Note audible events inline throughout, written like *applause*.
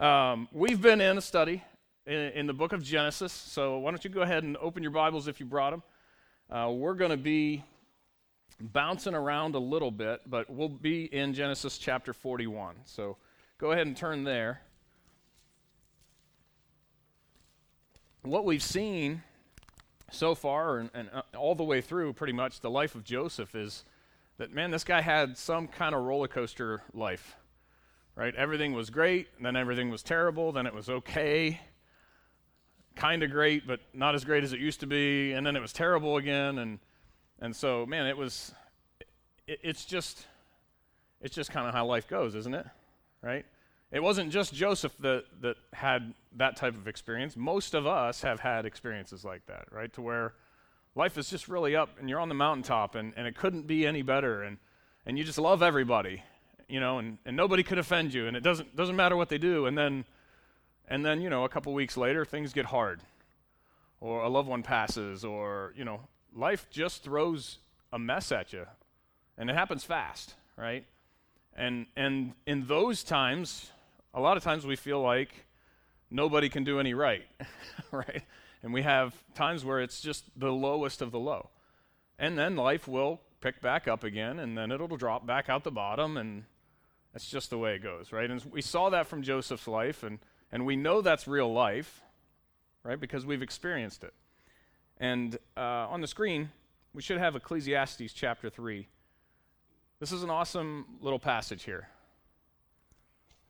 Um, we've been in a study in, in, the book of Genesis, so why don't you go ahead and open your Bibles if you brought them. Uh, we're going to be bouncing around a little bit, but we'll be in Genesis chapter 41. So go ahead and turn there. What we've seen so far, and, and uh, all the way through pretty much the life of Joseph, is that, man, this guy had some kind of roller coaster life right? Everything was great, then everything was terrible, then it was okay, kind of great, but not as great as it used to be, and then it was terrible again, and and so man, it was, it, it's just, it's just kind of how life goes, isn't it? Right? It wasn't just Joseph that that had that type of experience. Most of us have had experiences like that, right? To where life is just really up, and you're on the mountaintop, and and it couldn't be any better, and and you just love everybody, you know, and, and nobody could offend you, and it doesn't doesn't matter what they do, and then and then you know a couple weeks later things get hard, or a loved one passes, or you know life just throws a mess at you, and it happens fast, right? And and in those times, a lot of times we feel like nobody can do any right, *laughs* right? And we have times where it's just the lowest of the low. And then life will pick back up again, and then it'll drop back out the bottom, and that's just the way it goes, right? And we saw that from Joseph's life, and, and we know that's real life, right? Because we've experienced it. And uh, on the screen, we should have Ecclesiastes chapter 3. This is an awesome little passage here.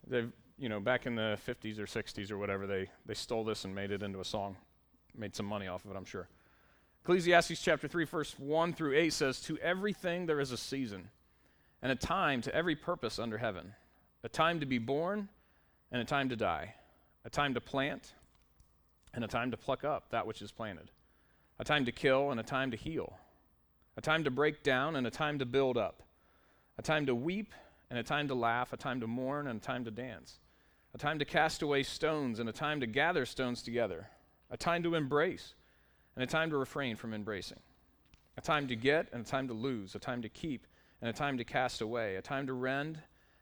They've, you know, back in the 50s or 60s or whatever, they, they stole this and made it into a song. Made some money off of it, I'm sure. Ecclesiastes chapter 3, verse 1 through 8 says, To everything there is a season and a time to every purpose under heaven a time to be born and a time to die, a time to plant and a time to pluck up that which is planted, a time to kill and a time to heal, a time to break down and a time to build up, a time to weep and a time to laugh, a time to mourn and a time to dance, a time to cast away stones and a time to gather stones together, a time to embrace and a time to refrain from embracing, a time to get and a time to lose, a time to keep and a time to cast away, a time to rend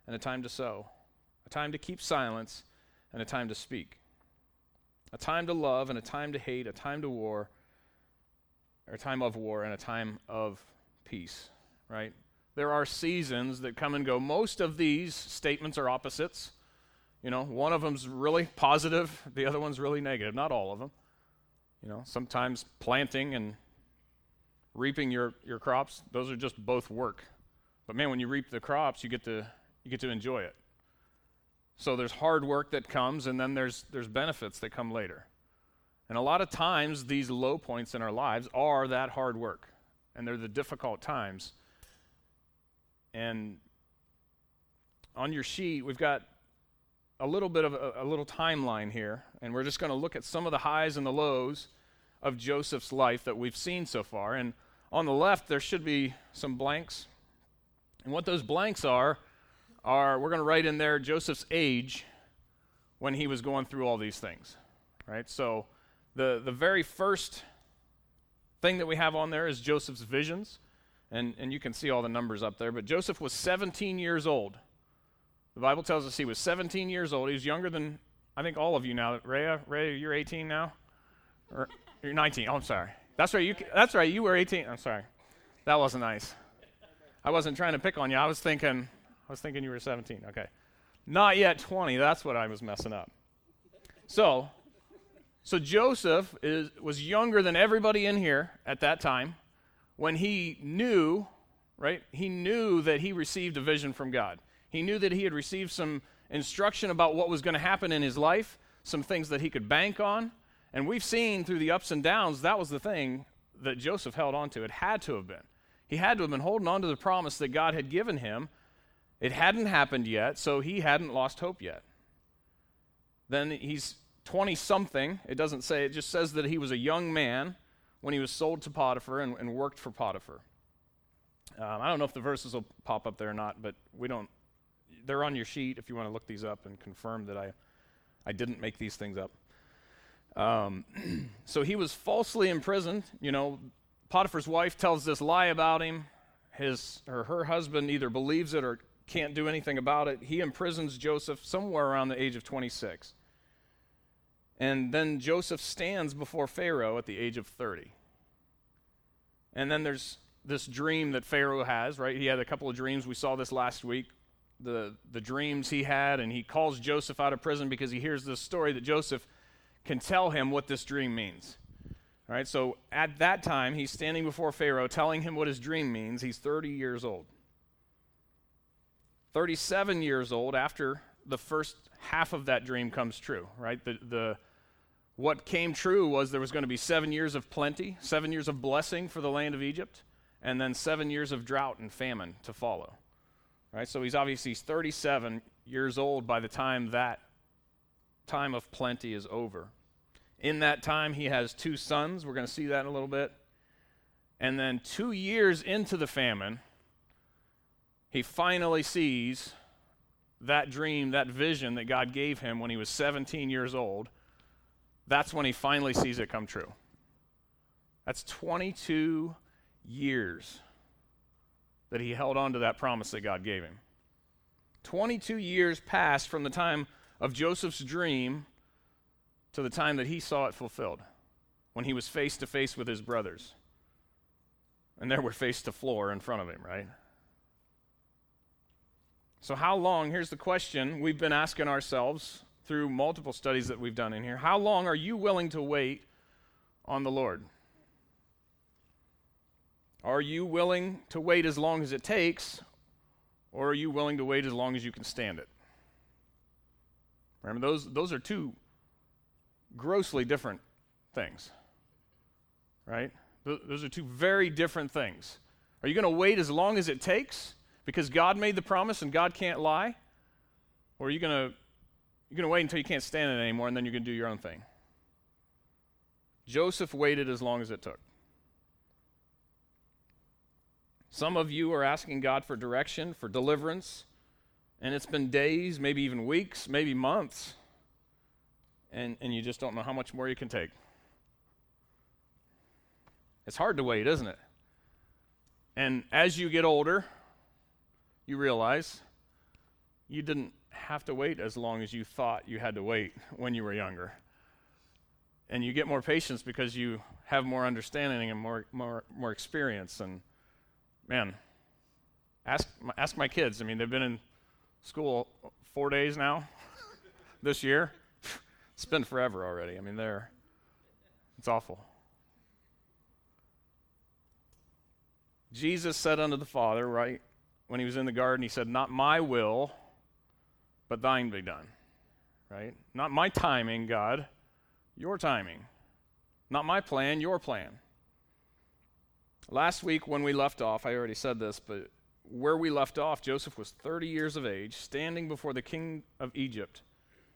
and a time to sow, a time to keep silence and a time to speak, a time to love and a time to hate, a time to war, or a time of war and a time of peace, right? There are seasons that come and go. Most of these statements are opposites. You know, one of them's really positive, the other one's really negative. Not all of them. You know, sometimes planting and reaping your, your crops, those are just both work. But man, when you reap the crops, you get to you get to enjoy it. So there's hard work that comes and then there's there's benefits that come later. And a lot of times these low points in our lives are that hard work. And they're the difficult times. And on your sheet, we've got a little bit of a, a little timeline here, and we're just going to look at some of the highs and the lows of Joseph's life that we've seen so far. And on the left, there should be some blanks and what those blanks are, are we're going to write in there Joseph's age when he was going through all these things. Right? So the, the very first thing that we have on there is Joseph's visions. And, and you can see all the numbers up there. But Joseph was 17 years old. The Bible tells us he was 17 years old. He was younger than, I think, all of you now. Rhea, Ray, you're 18 now? Or you're 19. Oh, I'm sorry. That's right. You, that's right. You were 18. I'm sorry. That wasn't nice. I wasn't trying to pick on you. I was thinking, I was thinking you were 17. Okay. Not yet 20. That's what I was messing up. So, so Joseph is, was younger than everybody in here at that time when he knew, right? He knew that he received a vision from God. He knew that he had received some instruction about what was going to happen in his life, some things that he could bank on. And we've seen through the ups and downs, that was the thing that Joseph held on to. It had to have been. He had to have been holding on to the promise that God had given him. It hadn't happened yet, so he hadn't lost hope yet. Then he's 20 something. It doesn't say, it just says that he was a young man when he was sold to Potiphar and, and worked for Potiphar. Um, I don't know if the verses will pop up there or not, but we don't. They're on your sheet if you want to look these up and confirm that I, I didn't make these things up. Um, *clears throat* so he was falsely imprisoned. You know, Potiphar's wife tells this lie about him. His or her husband either believes it or can't do anything about it. He imprisons Joseph somewhere around the age of 26. And then Joseph stands before Pharaoh at the age of 30. And then there's this dream that Pharaoh has, right? He had a couple of dreams. We saw this last week. The, the dreams he had, and he calls Joseph out of prison because he hears this story that Joseph can tell him what this dream means. All right, so at that time, he's standing before Pharaoh telling him what his dream means. He's 30 years old. 37 years old after the first half of that dream comes true, right? The, the, what came true was there was going to be seven years of plenty, seven years of blessing for the land of Egypt, and then seven years of drought and famine to follow. Right? So he's obviously he's 37 years old by the time that time of plenty is over. In that time, he has two sons. We're going to see that in a little bit. And then two years into the famine, he finally sees that dream, that vision that God gave him when he was 17 years old. That's when he finally sees it come true. That's 22 years that he held on to that promise that God gave him. 22 years passed from the time of Joseph's dream to the time that he saw it fulfilled, when he was face to face with his brothers. And there were face to floor in front of him, right? So, how long? Here's the question we've been asking ourselves through multiple studies that we've done in here. How long are you willing to wait on the Lord? Are you willing to wait as long as it takes, or are you willing to wait as long as you can stand it? Remember, those, those are two grossly different things, right? Th- those are two very different things. Are you going to wait as long as it takes because God made the promise and God can't lie? Or are you going to you're going to wait until you can't stand it anymore and then you're going to do your own thing? Joseph waited as long as it took. Some of you are asking God for direction, for deliverance, and it's been days, maybe even weeks, maybe months, and, and you just don't know how much more you can take. It's hard to wait, isn't it? And as you get older, you realize you didn't have to wait as long as you thought you had to wait when you were younger. And you get more patience because you have more understanding and more, more, more experience. And man, ask ask my kids. I mean, they've been in school four days now *laughs* this year. It's been forever already. I mean, they're it's awful. Jesus said unto the Father, right when he was in the garden, he said, "Not my will, but thine be done." Right? Not my timing, God, your timing. Not my plan, your plan. Last week, when we left off, I already said this, but where we left off, Joseph was 30 years of age, standing before the king of Egypt,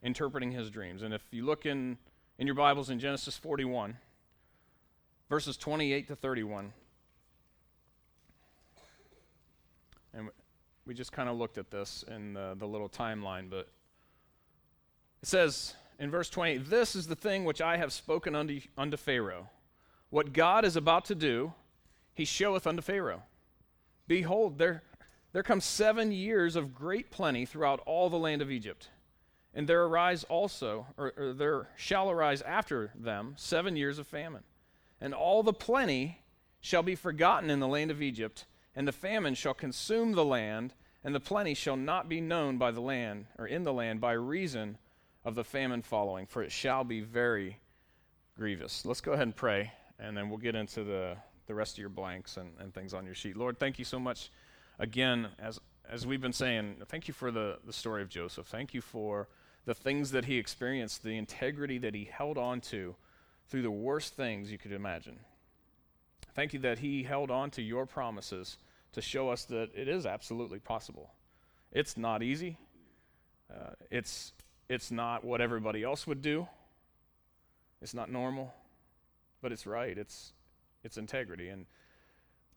interpreting his dreams. And if you look in, in your Bibles in Genesis 41, verses 28 to 31, and we just kind of looked at this in the, the little timeline, but it says in verse 20, This is the thing which I have spoken unto, unto Pharaoh. What God is about to do, he showeth unto Pharaoh. Behold, there, there come seven years of great plenty throughout all the land of Egypt. And there arise also, or, or there shall arise after them, seven years of famine. And all the plenty shall be forgotten in the land of Egypt, and the famine shall consume the land, and the plenty shall not be known by the land, or in the land, by reason of the famine following, for it shall be very grievous. Let's go ahead and pray, and then we'll get into the the rest of your blanks and, and things on your sheet. Lord, thank you so much again, as, as we've been saying, thank you for the, the story of Joseph. Thank you for the things that he experienced, the integrity that he held on to through the worst things you could imagine. Thank you that he held on to your promises to show us that it is absolutely possible. It's not easy. Uh, it's it's not what everybody else would do. It's not normal, but it's right. It's its integrity. And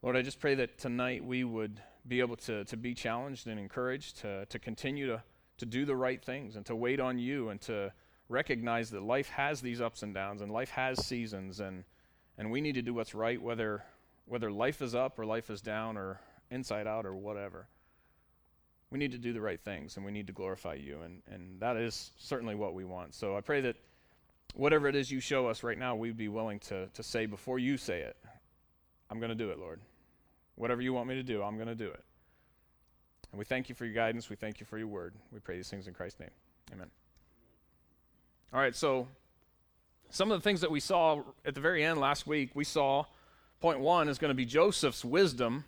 Lord, I just pray that tonight we would be able to, to be challenged and encouraged to, to continue to, to do the right things and to wait on you and to recognize that life has these ups and downs and life has seasons and, and we need to do what's right whether, whether life is up or life is down or inside out or whatever. we need to do the right things and we need to glorify you. And, and that is certainly what we want. So I pray that whatever it is you show us right now, we'd be willing to, to say before you say it, I'm going to do it, Lord. Whatever you want me to do, I'm going to do it. And we thank you for your guidance. We thank you for your word. We pray these things in Christ's name. Amen. All right, so some of the things that we saw at the very end last week, we saw point one is going to be Joseph's wisdom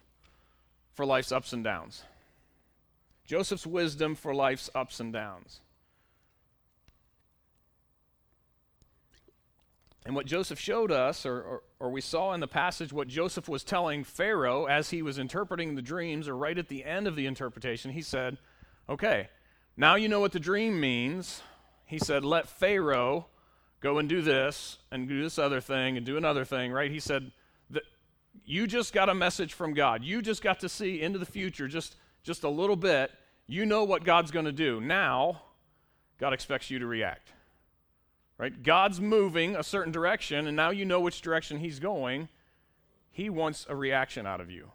for life's ups and downs. Joseph's wisdom for life's ups and downs. And what Joseph showed us, or, or, or, we saw in the passage, what Joseph was telling Pharaoh as he was interpreting the dreams, or right at the end of the interpretation, he said, Okay, now you know what the dream means. He said, Let Pharaoh go and do this, and do this other thing, and do another thing, right? He said, You just got a message from God. You just got to see into the future just, just a little bit. You know what God's going to do. Now, God expects you to react. Right? God's moving a certain direction, and now you know which direction He's going. He wants a reaction out of you.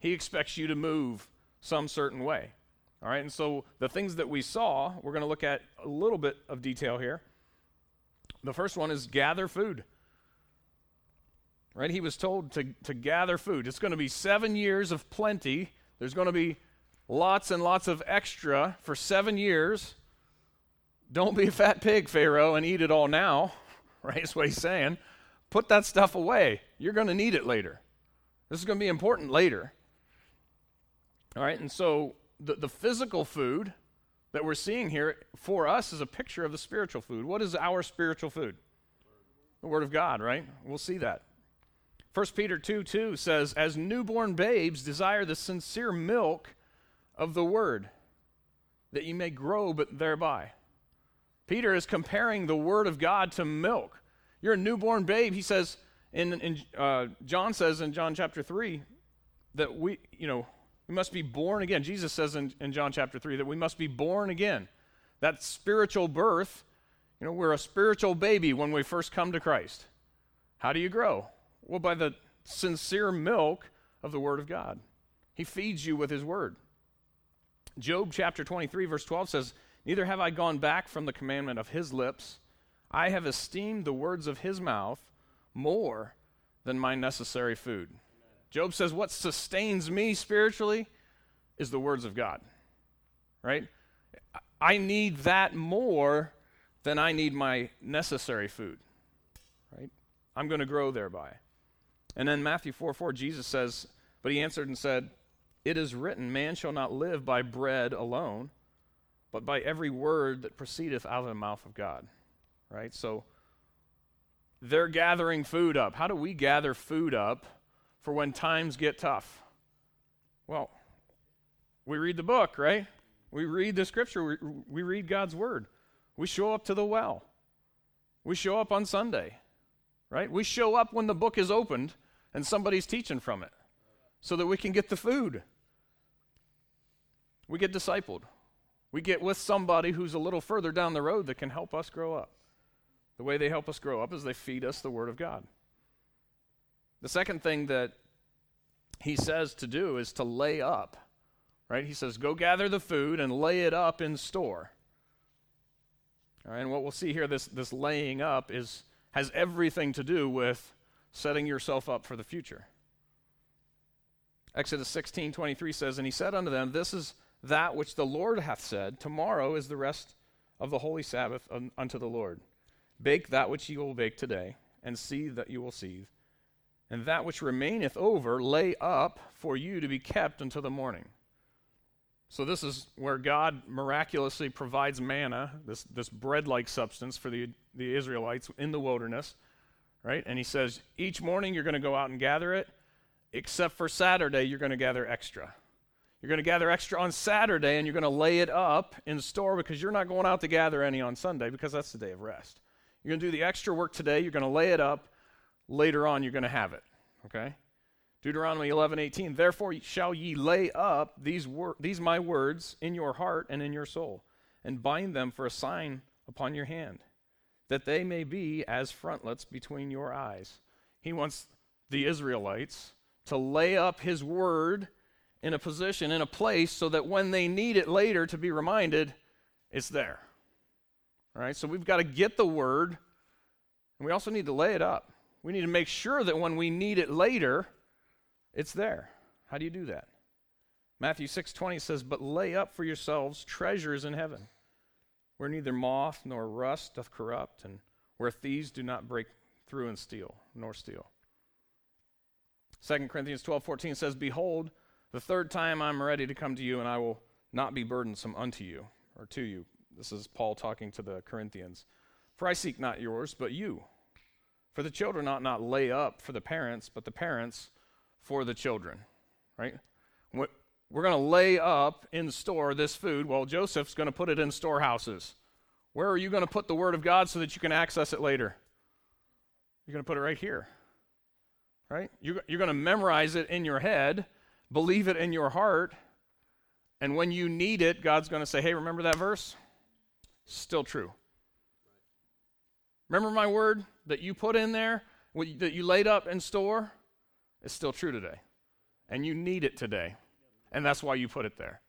He expects you to move some certain way. All right, and so the things that we saw, we're going to look at a little bit of detail here. The first one is gather food. Right? He was told to, to gather food. It's going to be seven years of plenty. There's going to be lots and lots of extra for seven years. Don't be a fat pig, Pharaoh, and eat it all now, *laughs* right? That's what he's saying. Put that stuff away. You're going to need it later. This is going to be important later. All right, and so the, the physical food that we're seeing here for us is a picture of the spiritual food. What is our spiritual food? The Word of God, right? We'll see that. 1 Peter 2 2 says, As newborn babes, desire the sincere milk of the Word, that you may grow but thereby. Peter is comparing the Word of God to milk. You're a newborn babe. He says, in, in uh, John says in John chapter 3 that we, you know, we must be born again. Jesus says in, in John chapter 3 that we must be born again. That spiritual birth, you know, we're a spiritual baby when we first come to Christ. How do you grow? Well, by the sincere milk of the Word of God. He feeds you with His Word. Job chapter 23, verse 12 says, Neither have I gone back from the commandment of his lips. I have esteemed the words of his mouth more than my necessary food. Job says, What sustains me spiritually is the words of God. Right? I need that more than I need my necessary food. Right? I'm going to grow thereby. And then Matthew 4 4, Jesus says, But he answered and said, It is written, Man shall not live by bread alone but by every word that proceedeth out of the mouth of God. Right? So they're gathering food up. How do we gather food up for when times get tough? Well, we read the book, right? We read the scripture, we, we read God's word. We show up to the well. We show up on Sunday, right? We show up when the book is opened and somebody's teaching from it so that we can get the food. We get discipled. We get with somebody who's a little further down the road that can help us grow up. The way they help us grow up is they feed us the Word of God. The second thing that he says to do is to lay up, right? He says, go gather the food and lay it up in store. All right, and what we'll see here, this, this laying up, is, has everything to do with setting yourself up for the future. Exodus 16 23 says, And he said unto them, This is that which the Lord hath said, Tomorrow is the rest of the holy Sabbath un- unto the Lord. Bake that which ye will bake today, and seethe that you will seethe. And that which remaineth over, lay up for you to be kept until the morning. So, this is where God miraculously provides manna, this, this bread like substance for the, the Israelites in the wilderness, right? And He says, each morning you're going to go out and gather it, except for Saturday, you're going to gather extra. You're going to gather extra on Saturday and you're going to lay it up in store because you're not going out to gather any on Sunday because that's the day of rest. You're going to do the extra work today, you're going to lay it up. Later on, you're going to have it. Okay? Deuteronomy 11:18 Therefore shall ye lay up these wor- these my words in your heart and in your soul and bind them for a sign upon your hand that they may be as frontlets between your eyes. He wants the Israelites to lay up his word in a position, in a place, so that when they need it later to be reminded, it's there. All right, so we've got to get the word, and we also need to lay it up. We need to make sure that when we need it later, it's there. How do you do that? Matthew 6:20 says, "But lay up for yourselves treasures in heaven, where neither moth nor rust doth corrupt, and where thieves do not break through and steal, nor steal." 2 Corinthians 12:14 says, "Behold, the third time I'm ready to come to you, and I will not be burdensome unto you or to you." This is Paul talking to the Corinthians. "For I seek not yours, but you. For the children ought not lay up for the parents, but the parents for the children." Right? We're going to lay up in store this food. Well, Joseph's going to put it in storehouses. Where are you going to put the word of God so that you can access it later? You're going to put it right here right? You're, you're going to memorize it in your head, believe it in your heart, and when you need it, God's going to say, hey, remember that verse? Still true. Remember my word that you put in there, that you laid up in store? It's still true today. And you need it today. And that's why you put it there.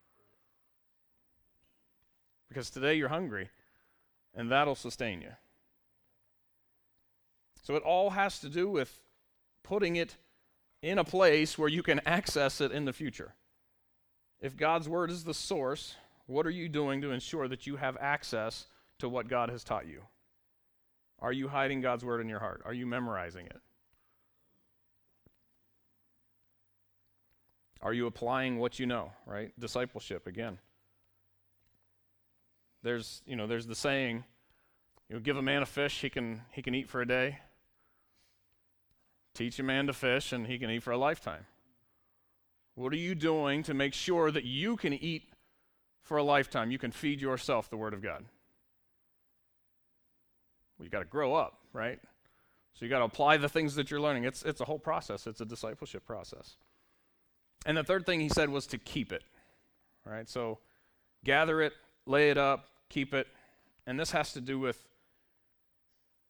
Because today you're hungry, and that'll sustain you. So it all has to do with putting it in a place where you can access it in the future. If God's word is the source, what are you doing to ensure that you have access to what God has taught you? Are you hiding God's word in your heart? Are you memorizing it? Are you applying what you know, right? Discipleship again. There's, you know, there's the saying, you know, give a man a fish, he can he can eat for a day. Teach a man to fish, and he can eat for a lifetime. What are you doing to make sure that you can eat for a lifetime? You can feed yourself the Word of God. Well, you got to grow up, right? So you got to apply the things that you're learning. It's, it's a whole process, it's a discipleship process. And the third thing he said was to keep it, right? So gather it, lay it up, keep it. And this has to do with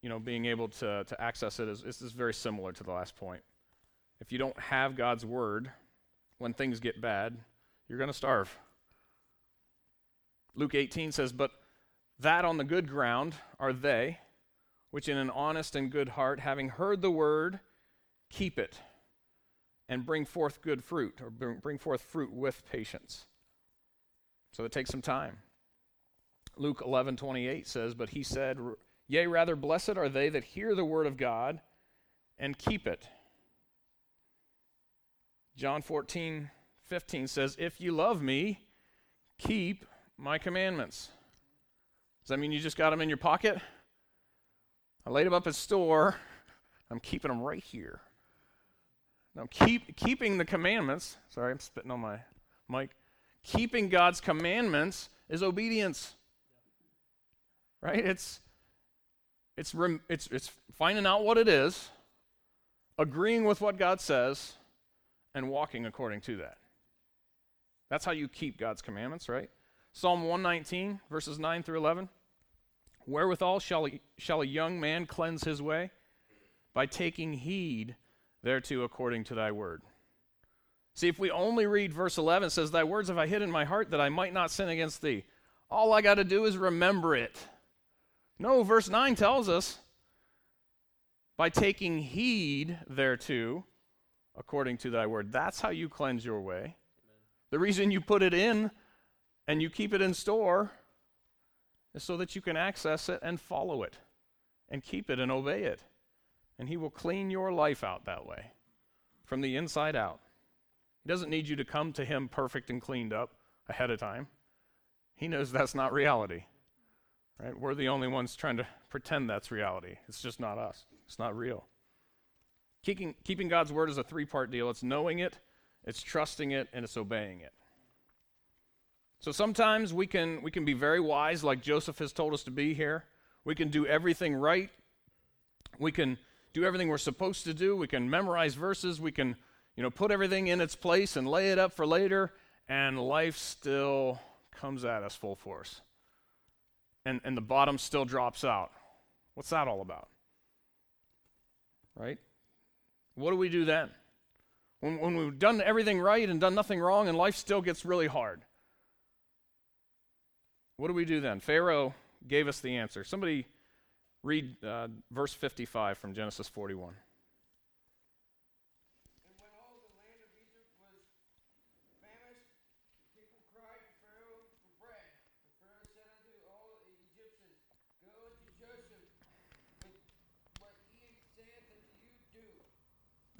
you know, being able to, to access it is, is very similar to the last point. If you don't have God's word, when things get bad, you're going to starve. Luke 18 says, But that on the good ground are they, which in an honest and good heart, having heard the word, keep it, and bring forth good fruit, or bring forth fruit with patience. So it takes some time. Luke 11 28 says, But he said, Yea, rather, blessed are they that hear the word of God and keep it. John 14, 15 says, If you love me, keep my commandments. Does that mean you just got them in your pocket? I laid them up at store. I'm keeping them right here. Now, keep, keeping the commandments, sorry, I'm spitting on my mic. Keeping God's commandments is obedience. Right? It's it's, rem- it's, it's finding out what it is, agreeing with what God says, and walking according to that. That's how you keep God's commandments, right? Psalm 119, verses 9 through 11. Wherewithal shall shall a young man cleanse his way? By taking heed thereto according to thy word. See, if we only read verse 11, it says, Thy words have I hid in my heart that I might not sin against thee. All I got to do is remember it. No, verse 9 tells us by taking heed thereto, according to thy word. That's how you cleanse your way. Amen. The reason you put it in and you keep it in store is so that you can access it and follow it and keep it and obey it. And he will clean your life out that way from the inside out. He doesn't need you to come to him perfect and cleaned up ahead of time. He knows that's not reality. Right? We're the only ones trying to pretend that's reality. It's just not us. It's not real. Keeping, keeping God's word is a three part deal it's knowing it, it's trusting it, and it's obeying it. So sometimes we can, we can be very wise, like Joseph has told us to be here. We can do everything right. We can do everything we're supposed to do. We can memorize verses. We can, you know, put everything in its place and lay it up for later, and life still comes at us full force and, and the bottom still drops out. What's that all about? Right? What do we do then? When, when we've done everything right and done nothing wrong and life still gets really hard. What do we do then? Pharaoh gave us the answer. Somebody read uh, verse 55 from Genesis 41.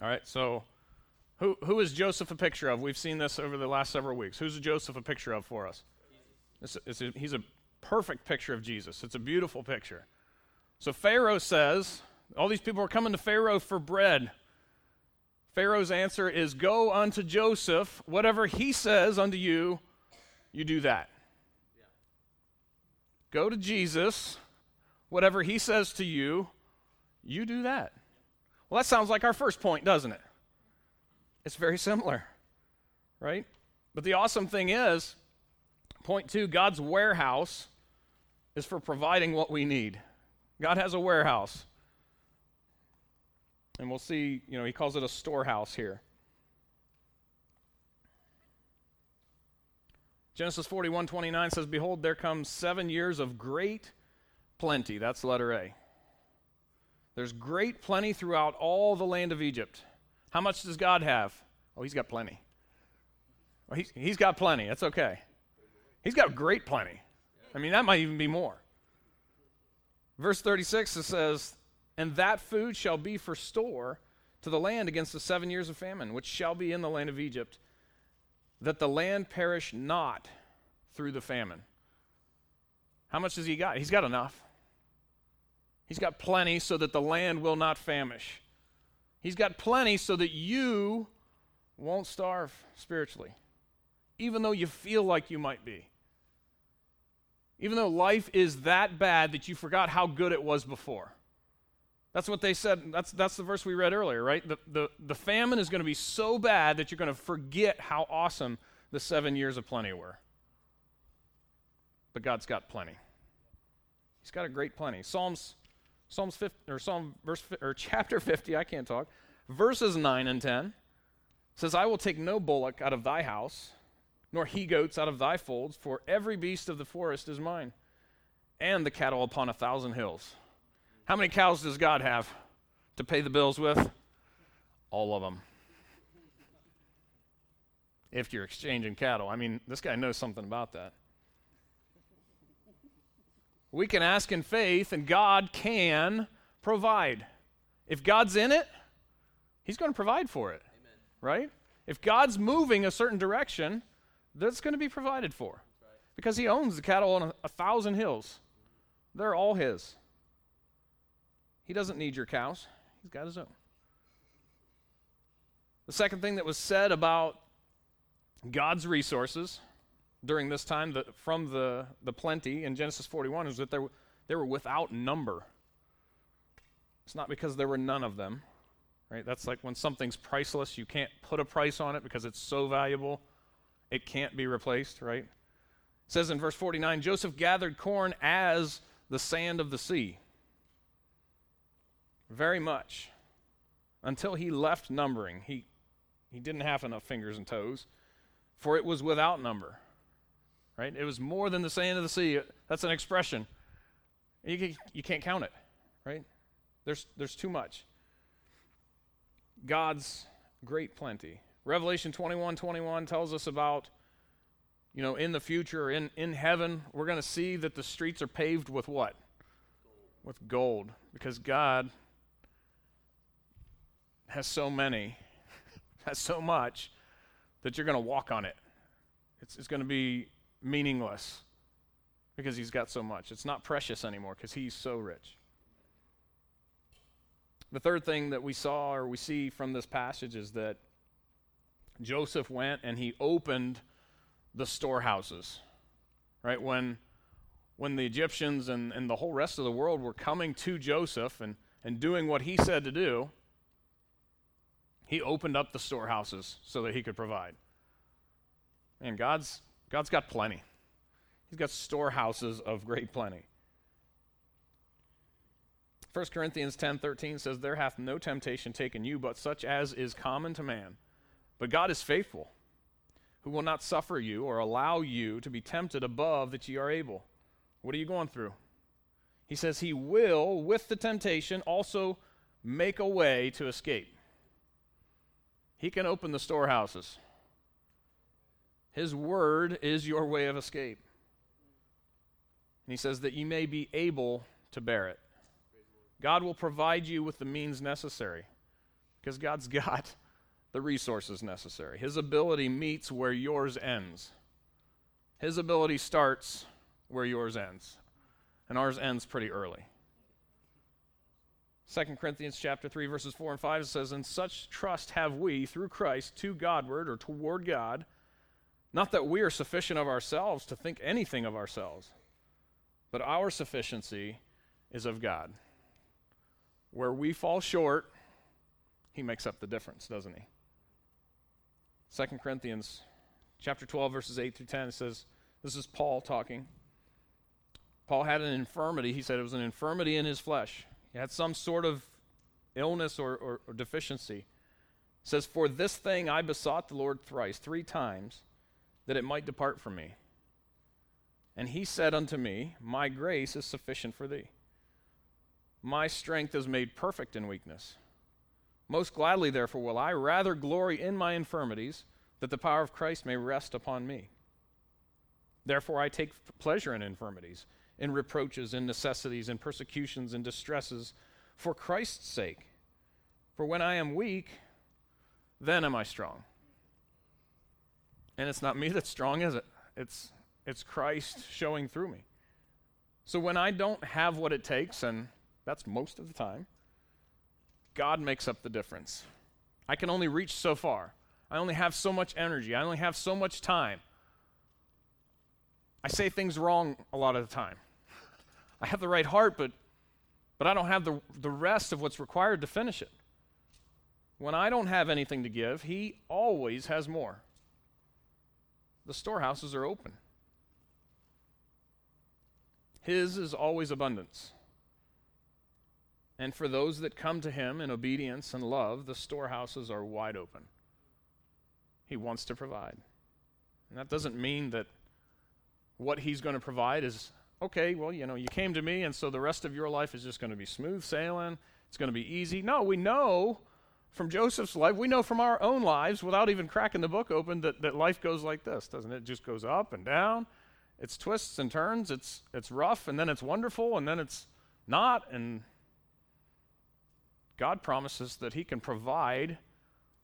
All right, so who, who is Joseph a picture of? We've seen this over the last several weeks. Who's Joseph a picture of for us? It's, it's a, he's a perfect picture of Jesus. It's a beautiful picture. So Pharaoh says, all these people are coming to Pharaoh for bread. Pharaoh's answer is, Go unto Joseph, whatever he says unto you, you do that. Yeah. Go to Jesus, whatever he says to you, you do that. Well, that sounds like our first point, doesn't it? It's very similar, right? But the awesome thing is, point two God's warehouse is for providing what we need. God has a warehouse. And we'll see, you know, he calls it a storehouse here. Genesis 41 29 says, Behold, there comes seven years of great plenty. That's letter A. There's great plenty throughout all the land of Egypt. How much does God have? Oh, he's got plenty. Well, he's, he's got plenty. That's okay. He's got great plenty. I mean, that might even be more. Verse 36 it says, And that food shall be for store to the land against the seven years of famine, which shall be in the land of Egypt, that the land perish not through the famine. How much does he got? He's got enough. He's got plenty so that the land will not famish. He's got plenty so that you won't starve spiritually, even though you feel like you might be. Even though life is that bad that you forgot how good it was before. That's what they said. That's, that's the verse we read earlier, right? The, the, the famine is going to be so bad that you're going to forget how awesome the seven years of plenty were. But God's got plenty. He's got a great plenty. Psalms Psalms 50, or Psalm verse or *laughs* chapter 50, I can't talk. Verses 9 and 10 says, I will take no bullock out of thy house, nor he goats out of thy folds, for every beast of the forest is mine, and the cattle upon a thousand hills. How many cows does God have to pay the bills with? All of them. If you're exchanging cattle. I mean, this guy knows something about that. We can ask in faith, and God can provide. If God's in it, He's going to provide for it. Amen. Right? If God's moving a certain direction, that's going to be provided for. Right. Because He owns the cattle on a, a thousand hills, they're all His. He doesn't need your cows, He's got His own. The second thing that was said about God's resources during this time from the, the plenty in Genesis 41 is that they were, they were without number. It's not because there were none of them, right? That's like when something's priceless, you can't put a price on it because it's so valuable, it can't be replaced, right? It says in verse 49 Joseph gathered corn as the sand of the sea. Very much. Until he left numbering. He, he didn't have enough fingers and toes, for it was without number right? It was more than the sand of the sea. That's an expression. You, you can't count it, right? There's, there's too much. God's great plenty. Revelation 21 21 tells us about, you know, in the future, in, in heaven, we're going to see that the streets are paved with what? With gold. Because God has so many, *laughs* has so much, that you're going to walk on it. It's, it's going to be meaningless because he's got so much. It's not precious anymore because he's so rich. The third thing that we saw or we see from this passage is that Joseph went and he opened the storehouses. Right? When when the Egyptians and, and the whole rest of the world were coming to Joseph and, and doing what he said to do, he opened up the storehouses so that he could provide. And God's God's got plenty. He's got storehouses of great plenty. 1 Corinthians 10:13 says there hath no temptation taken you but such as is common to man But God is faithful, who will not suffer you or allow you to be tempted above that ye are able. What are you going through? He says he will, with the temptation, also make a way to escape. He can open the storehouses. His word is your way of escape. And he says that you may be able to bear it. God will provide you with the means necessary because God's *laughs* got the resources necessary. His ability meets where yours ends. His ability starts where yours ends. And ours ends pretty early. 2 Corinthians chapter 3 verses 4 and 5 says and such trust have we through Christ to Godward or toward God not that we are sufficient of ourselves to think anything of ourselves but our sufficiency is of God. Where we fall short he makes up the difference doesn't he? 2 Corinthians chapter 12 verses 8 through 10 says this is Paul talking. Paul had an infirmity. He said it was an infirmity in his flesh. He had some sort of illness or, or, or deficiency. It says, For this thing I besought the Lord thrice, three times, that it might depart from me. And he said unto me, My grace is sufficient for thee. My strength is made perfect in weakness. Most gladly, therefore, will I rather glory in my infirmities, that the power of Christ may rest upon me. Therefore, I take pleasure in infirmities in reproaches, in necessities, in persecutions, in distresses, for Christ's sake. For when I am weak, then am I strong. And it's not me that's strong, is it? It's, it's Christ showing through me. So when I don't have what it takes, and that's most of the time, God makes up the difference. I can only reach so far. I only have so much energy. I only have so much time. I say things wrong a lot of the time. I have the right heart, but, but I don't have the, the rest of what's required to finish it. When I don't have anything to give, He always has more. The storehouses are open. His is always abundance. And for those that come to Him in obedience and love, the storehouses are wide open. He wants to provide. And that doesn't mean that what He's going to provide is okay, well, you know, you came to me, and so the rest of your life is just going to be smooth sailing. It's going to be easy. No, we know from Joseph's life, we know from our own lives, without even cracking the book open, that, that life goes like this, doesn't it? It just goes up and down. It's twists and turns. It's, it's rough, and then it's wonderful, and then it's not. And God promises that He can provide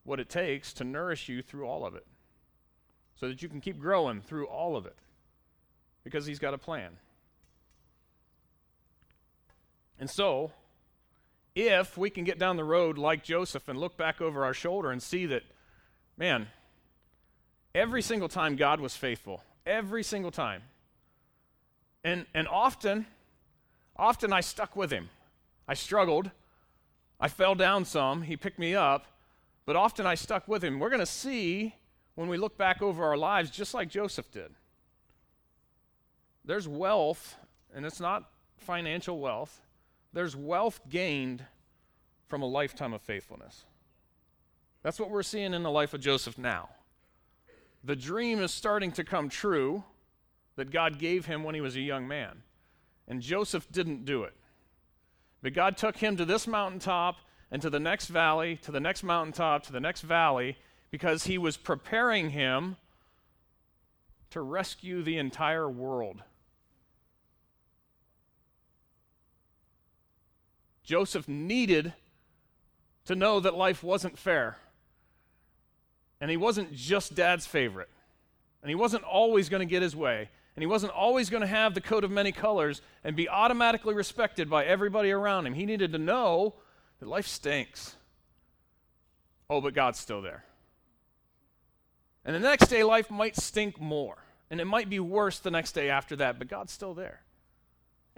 what it takes to nourish you through all of it so that you can keep growing through all of it because He's got a plan. And so, if we can get down the road like Joseph and look back over our shoulder and see that, man, every single time God was faithful, every single time. And, and often, often I stuck with him. I struggled. I fell down some. He picked me up. But often I stuck with him. We're going to see when we look back over our lives, just like Joseph did. There's wealth, and it's not financial wealth, there's wealth gained from a lifetime of faithfulness. That's what we're seeing in the life of Joseph now. The dream is starting to come true that God gave him when he was a young man. And Joseph didn't do it. But God took him to this mountaintop and to the next valley, to the next mountaintop, to the next valley, because he was preparing him to rescue the entire world. Joseph needed to know that life wasn't fair. And he wasn't just dad's favorite. And he wasn't always going to get his way. And he wasn't always going to have the coat of many colors and be automatically respected by everybody around him. He needed to know that life stinks. Oh, but God's still there. And the next day, life might stink more. And it might be worse the next day after that, but God's still there.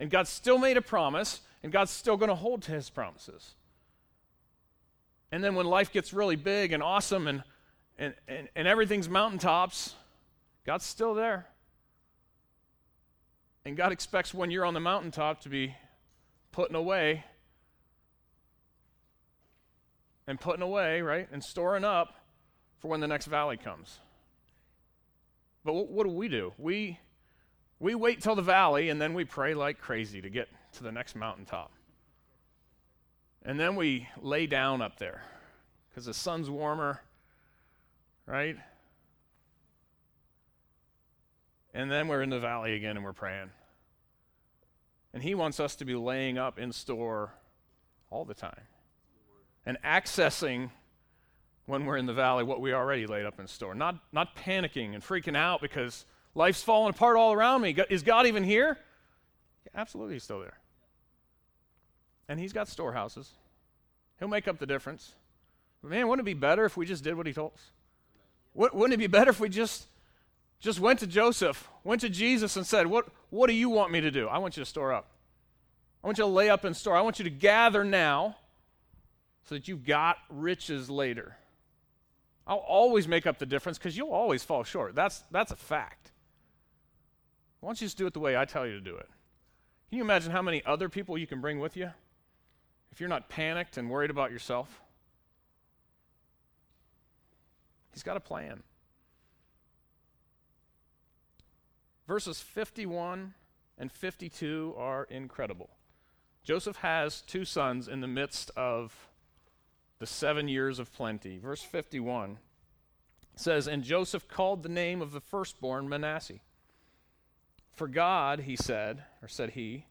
And God still made a promise, and God's still going to hold to his promises. And then when life gets really big and awesome and, and, and, and everything's mountaintops, God's still there. And God expects when you're on the mountaintop to be putting away and putting away, right? And storing up for when the next valley comes. But what, what do we do? We, we wait till the valley and then we pray like crazy to get to the next mountaintop. And then we lay down up there because the sun's warmer, right? And then we're in the valley again and we're praying. And He wants us to be laying up in store all the time and accessing when we're in the valley what we already laid up in store. Not, not panicking and freaking out because life's falling apart all around me. Is God even here? Yeah, absolutely, He's still there. And He's got storehouses. He'll make up the difference. Man, wouldn't it be better if we just did what He told us? Wouldn't it be better if we just just went to Joseph, went to Jesus, and said, What, what do you want me to do? I want you to store up. I want you to lay up and store. I want you to gather now so that you've got riches later. I'll always make up the difference because you'll always fall short. That's, that's a fact. Why don't you just do it the way I tell you to do it? Can you imagine how many other people you can bring with you if you're not panicked and worried about yourself? He's got a plan. Verses 51 and 52 are incredible. Joseph has two sons in the midst of the seven years of plenty. Verse 51 says, And Joseph called the name of the firstborn Manasseh. For God, he said, or said he,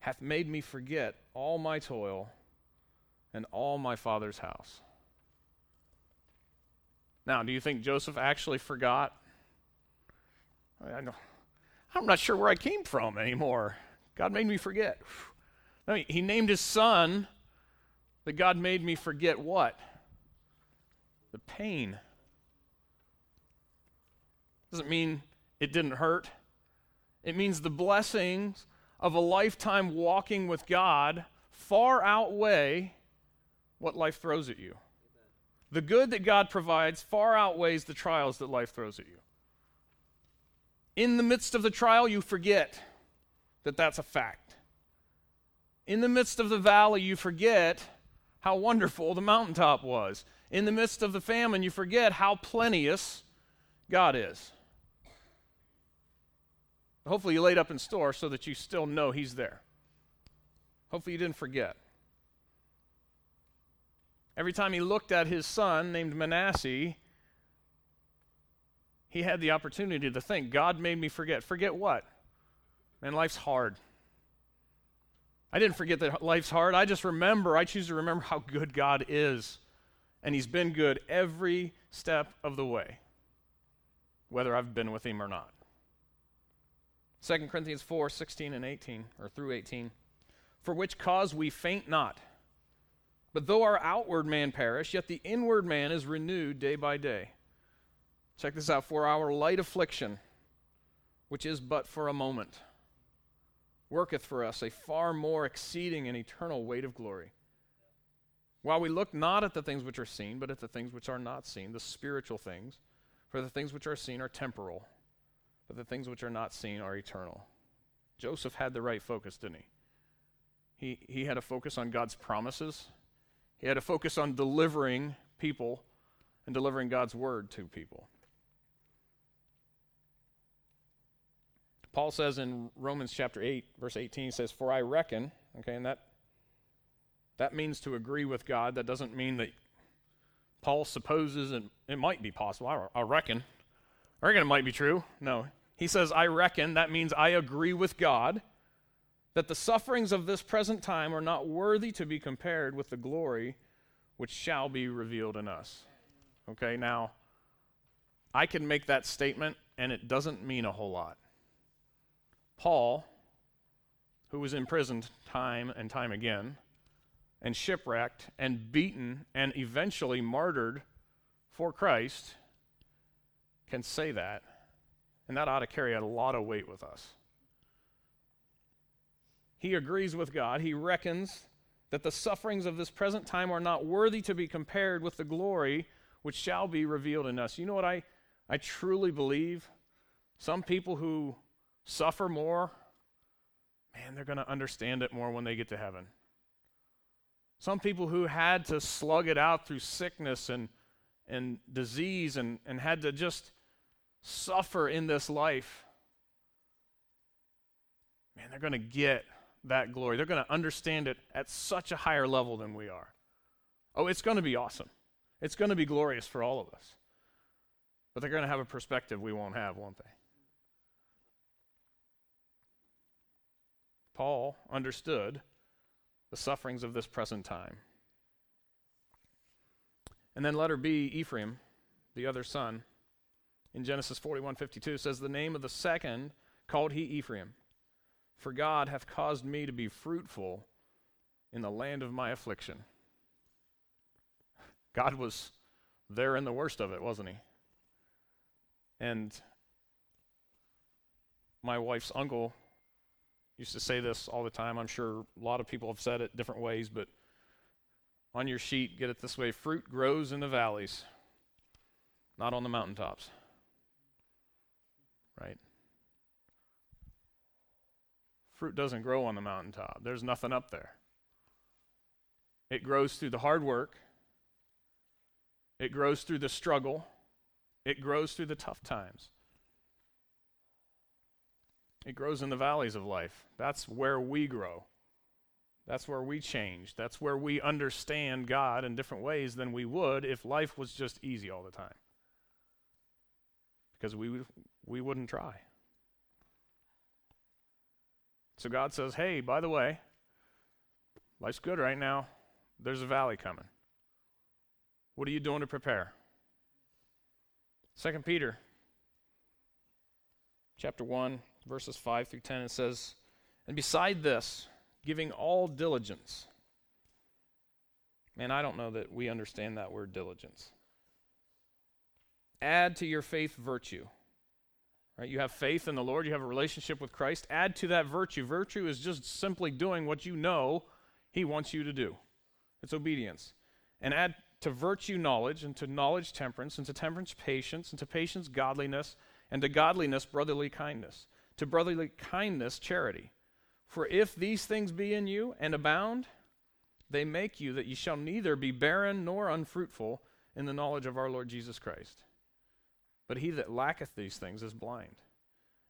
hath made me forget all my toil and all my father's house. Now, do you think Joseph actually forgot? I know, I'm not sure where I came from anymore. God made me forget. I mean, he named his son that God made me forget what? The pain. Doesn't mean it didn't hurt. It means the blessings of a lifetime walking with God far outweigh what life throws at you. The good that God provides far outweighs the trials that life throws at you. In the midst of the trial, you forget that that's a fact. In the midst of the valley, you forget how wonderful the mountaintop was. In the midst of the famine, you forget how plenteous God is. Hopefully, you laid up in store so that you still know He's there. Hopefully, you didn't forget. Every time he looked at his son named Manasseh, he had the opportunity to think, God made me forget. Forget what? Man, life's hard. I didn't forget that life's hard. I just remember, I choose to remember how good God is. And He's been good every step of the way, whether I've been with Him or not. 2 Corinthians 4 16 and 18, or through 18. For which cause we faint not. But though our outward man perish, yet the inward man is renewed day by day. Check this out. For our light affliction, which is but for a moment worketh for us a far more exceeding and eternal weight of glory. While we look not at the things which are seen, but at the things which are not seen, the spiritual things, for the things which are seen are temporal, but the things which are not seen are eternal. Joseph had the right focus, didn't he? He, he had a focus on God's promises. He had a focus on delivering people and delivering God's word to people. Paul says in Romans chapter 8, verse 18, he says, For I reckon, okay, and that that means to agree with God. That doesn't mean that Paul supposes and it might be possible. I, I reckon. I reckon it might be true. No. He says, I reckon. That means I agree with God that the sufferings of this present time are not worthy to be compared with the glory which shall be revealed in us. Okay, now, I can make that statement and it doesn't mean a whole lot. Paul, who was imprisoned time and time again, and shipwrecked, and beaten, and eventually martyred for Christ, can say that. And that ought to carry a lot of weight with us. He agrees with God. He reckons that the sufferings of this present time are not worthy to be compared with the glory which shall be revealed in us. You know what I, I truly believe? Some people who suffer more, man, they're going to understand it more when they get to heaven. Some people who had to slug it out through sickness and, and disease and, and had to just suffer in this life, man, they're going to get that glory. They're going to understand it at such a higher level than we are. Oh, it's going to be awesome. It's going to be glorious for all of us. But they're going to have a perspective we won't have, won't they? Paul understood the sufferings of this present time. And then letter B, Ephraim, the other son, in Genesis 41:52 says the name of the second called he Ephraim, for God hath caused me to be fruitful in the land of my affliction. *laughs* God was there in the worst of it, wasn't he? And my wife's uncle used to say this all the time. I'm sure a lot of people have said it different ways, but on your sheet, get it this way fruit grows in the valleys, not on the mountaintops. Right? Fruit doesn't grow on the mountaintop, there's nothing up there. It grows through the hard work, it grows through the struggle, it grows through the tough times. It grows in the valleys of life. That's where we grow. That's where we change. That's where we understand God in different ways than we would if life was just easy all the time. Because we, we wouldn't try. So God says, hey, by the way, life's good right now. There's a valley coming. What are you doing to prepare? Second Peter chapter 1 verses 5 through 10, it says, And beside this, giving all diligence. Man, I don't know that we understand that word diligence. Add to your faith virtue. Right? You have faith in the Lord, you have a relationship with Christ. Add to that virtue. Virtue is just simply doing what you know He wants you to do. It's obedience. And add to virtue knowledge, and to knowledge temperance, and to temperance patience, and to patience godliness, and to godliness brotherly kindness to brotherly kindness, charity. For if these things be in you and abound, they make you that ye shall neither be barren nor unfruitful in the knowledge of our Lord Jesus Christ. But he that lacketh these things is blind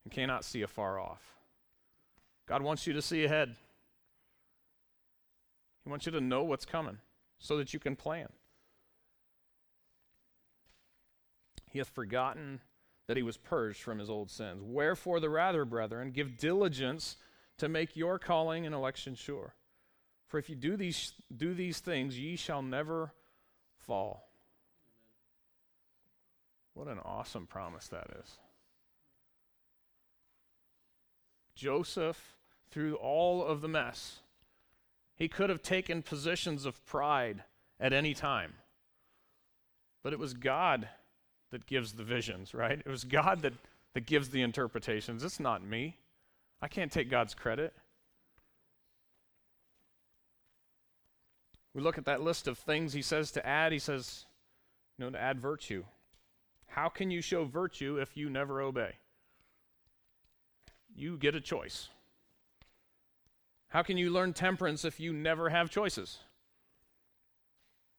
and cannot see afar off. God wants you to see ahead. He wants you to know what's coming so that you can plan. He hath forgotten that he was purged from his old sins. Wherefore, the rather, brethren, give diligence to make your calling and election sure. For if you do these, do these things, ye shall never fall. What an awesome promise that is. Joseph, through all of the mess, he could have taken positions of pride at any time. But it was God that gives the visions, right? It was God that, that gives the interpretations. It's not me. I can't take God's credit. We look at that list of things he says to add. He says, you know, to add virtue. How can you show virtue if you never obey? You get a choice. How can you learn temperance if you never have choices?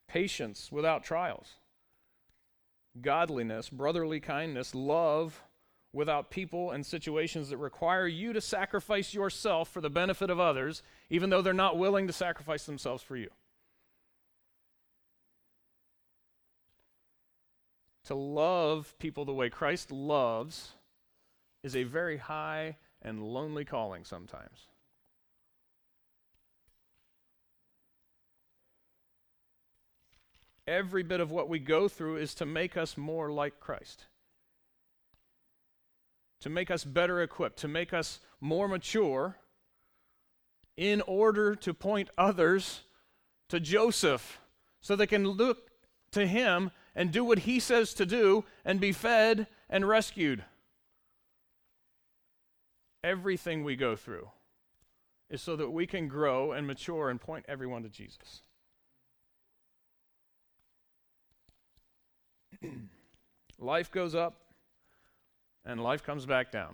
Patience without trials godliness, brotherly kindness, love without people and situations that require you to sacrifice yourself for the benefit of others, even though they're not willing to sacrifice themselves for you. To love people the way Christ loves is a very high and lonely calling sometimes. every bit of what we go through is to make us more like Christ, to make us better equipped, to make us more mature in order to point others to Joseph so they can look to him and do what he says to do and be fed and rescued. Everything we go through is so that we can grow and mature and point everyone to Jesus. *clears throat* life goes up and life comes back down.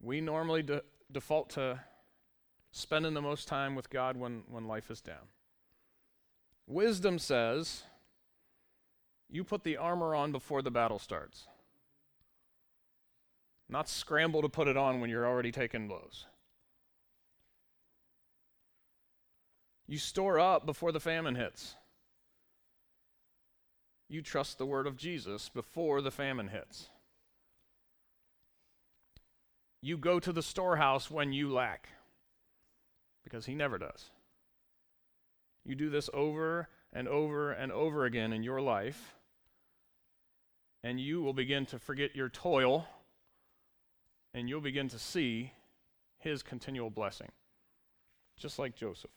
We normally de- default to spending the most time with God when, when life is down. Wisdom says, you put the armor on before the battle starts. Not scramble to put it on when you're already taking blows. You store up before the famine hits. You trust the word of Jesus before the famine hits. You go to the storehouse when you lack, because he never does. You do this over and over and over again in your life, and you will begin to forget your toil, and you'll begin to see his continual blessing, just like Joseph.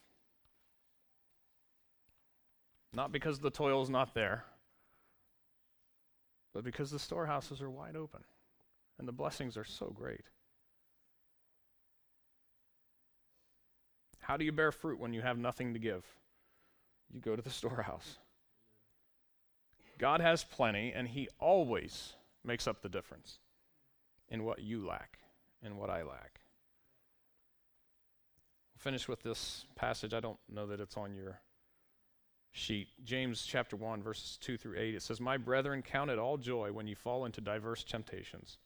Not because the toil is not there, but because the storehouses are wide open and the blessings are so great. How do you bear fruit when you have nothing to give? You go to the *laughs* storehouse. God has plenty, and He always makes up the difference in what you lack and what I lack. We'll finish with this passage. I don't know that it's on your sheet. James chapter 1, verses 2 through 8. It says, My brethren, count it all joy when you fall into diverse temptations,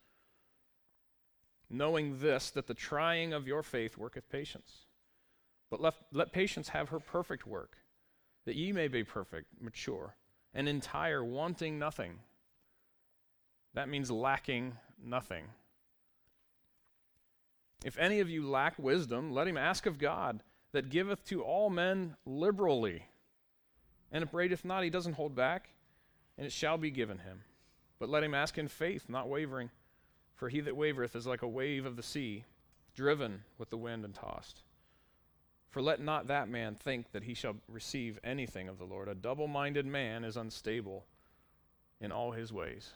knowing this, that the trying of your faith worketh patience. But let, let patience have her perfect work, that ye may be perfect, mature, and entire, wanting nothing. That means lacking nothing. If any of you lack wisdom, let him ask of God, that giveth to all men liberally and upbraideth not, he doesn't hold back, and it shall be given him. But let him ask in faith, not wavering. For he that wavereth is like a wave of the sea, driven with the wind and tossed. For let not that man think that he shall receive anything of the Lord. A double minded man is unstable in all his ways.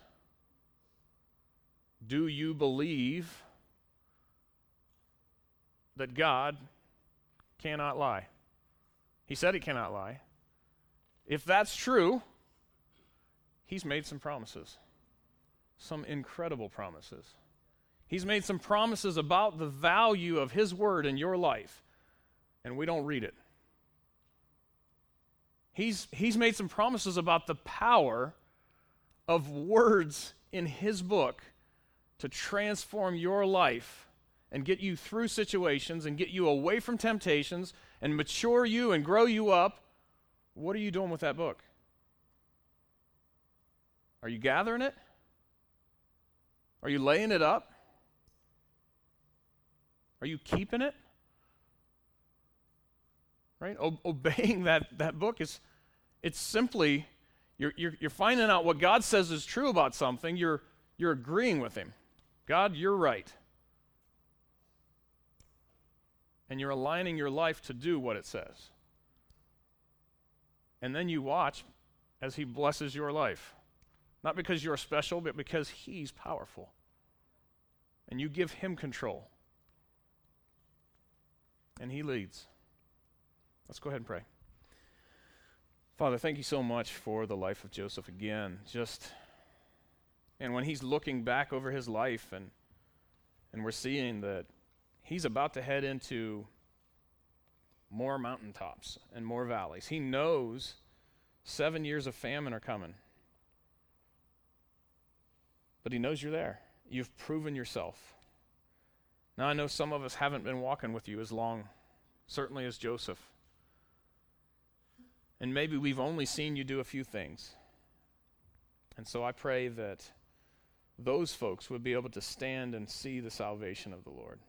Do you believe that God cannot lie? He said he cannot lie. If that's true, he's made some promises, some incredible promises. He's made some promises about the value of his word in your life, and we don't read it. He's, he's made some promises about the power of words in his book to transform your life and get you through situations and get you away from temptations and mature you and grow you up what are you doing with that book? Are you gathering it? Are you laying it up? Are you keeping it? Right? O- *laughs* obeying that, that book is it's simply you're, you're, you're finding out what God says is true about something, you're, you're agreeing with Him. God, you're right. And you're aligning your life to do what it says. And then you watch as He blesses your life. Not because you're special, but because He's powerful. And you give Him control. And He leads. Let's go ahead and pray. Father, thank you so much for the life of Joseph again. Just and when he's looking back over his life and and we're seeing that he's about to head into more mountaintops and more valleys. He knows seven years of famine are coming. But he knows you're there. You've proven yourself. Now, I know some of us haven't been walking with you as long, certainly as Joseph. And maybe we've only seen you do a few things. And so I pray that those folks would be able to stand and see the salvation of the Lord.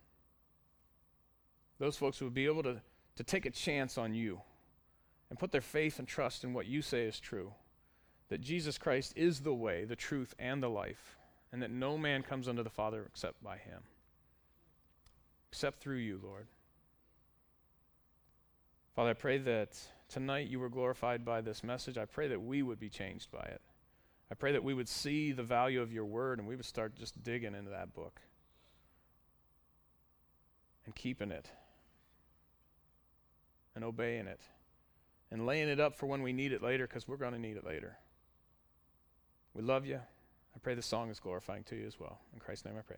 Those folks would be able to to take a chance on you and put their faith and trust in what you say is true that Jesus Christ is the way, the truth, and the life, and that no man comes unto the Father except by him. Except through you, Lord. Father, I pray that tonight you were glorified by this message. I pray that we would be changed by it. I pray that we would see the value of your word and we would start just digging into that book and keeping it and obeying it and laying it up for when we need it later because we're going to need it later. We love you. I pray the song is glorifying to you as well. In Christ's name I pray.